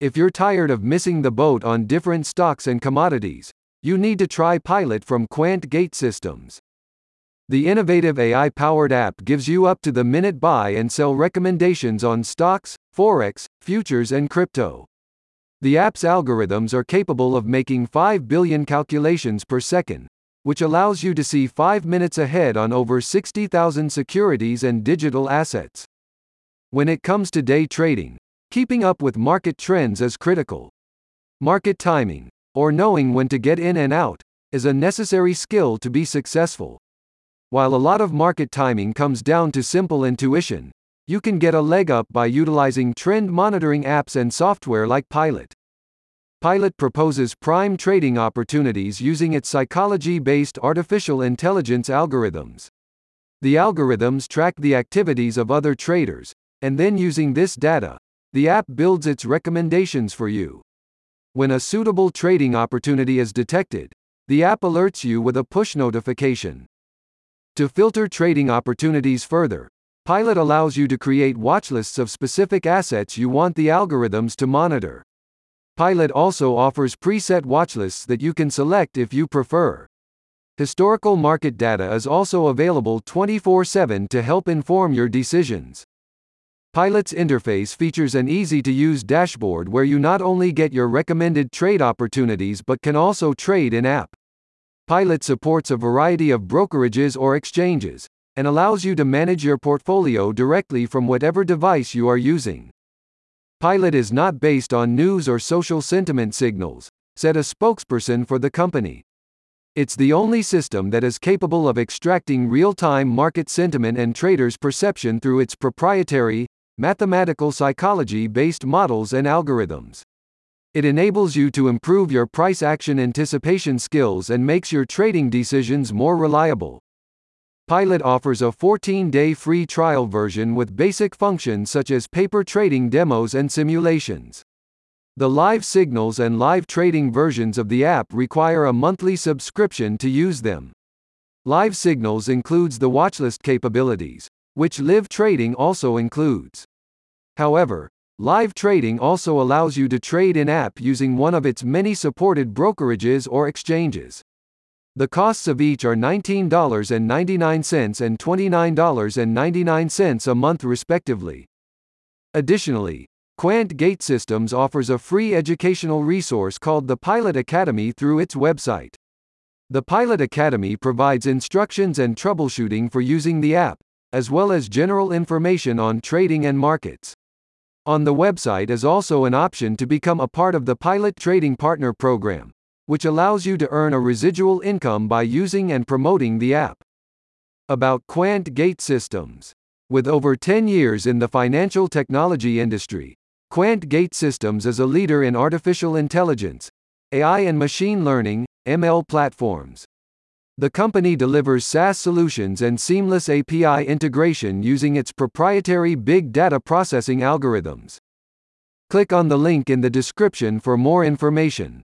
If you're tired of missing the boat on different stocks and commodities, you need to try Pilot from Quant Gate Systems. The innovative AI powered app gives you up to the minute buy and sell recommendations on stocks, forex, futures, and crypto. The app's algorithms are capable of making 5 billion calculations per second, which allows you to see 5 minutes ahead on over 60,000 securities and digital assets. When it comes to day trading, keeping up with market trends is critical. Market timing, or knowing when to get in and out, is a necessary skill to be successful. While a lot of market timing comes down to simple intuition, you can get a leg up by utilizing trend monitoring apps and software like Pilot. Pilot proposes prime trading opportunities using its psychology based artificial intelligence algorithms. The algorithms track the activities of other traders, and then using this data, the app builds its recommendations for you. When a suitable trading opportunity is detected, the app alerts you with a push notification. To filter trading opportunities further, Pilot allows you to create watchlists of specific assets you want the algorithms to monitor. Pilot also offers preset watchlists that you can select if you prefer. Historical market data is also available 24 7 to help inform your decisions. Pilot's interface features an easy to use dashboard where you not only get your recommended trade opportunities but can also trade in app. Pilot supports a variety of brokerages or exchanges, and allows you to manage your portfolio directly from whatever device you are using. Pilot is not based on news or social sentiment signals, said a spokesperson for the company. It's the only system that is capable of extracting real time market sentiment and traders' perception through its proprietary, mathematical psychology based models and algorithms. It enables you to improve your price action anticipation skills and makes your trading decisions more reliable. Pilot offers a 14 day free trial version with basic functions such as paper trading demos and simulations. The live signals and live trading versions of the app require a monthly subscription to use them. Live signals includes the watchlist capabilities, which live trading also includes. However, Live trading also allows you to trade in app using one of its many supported brokerages or exchanges. The costs of each are $19.99 and $29.99 a month respectively. Additionally, Quant Gate Systems offers a free educational resource called the Pilot Academy through its website. The Pilot Academy provides instructions and troubleshooting for using the app, as well as general information on trading and markets. On the website is also an option to become a part of the Pilot Trading Partner Program, which allows you to earn a residual income by using and promoting the app. About Quant Gate Systems. With over 10 years in the financial technology industry, Quant Gate Systems is a leader in artificial intelligence, AI and machine learning, ML platforms. The company delivers SaaS solutions and seamless API integration using its proprietary big data processing algorithms. Click on the link in the description for more information.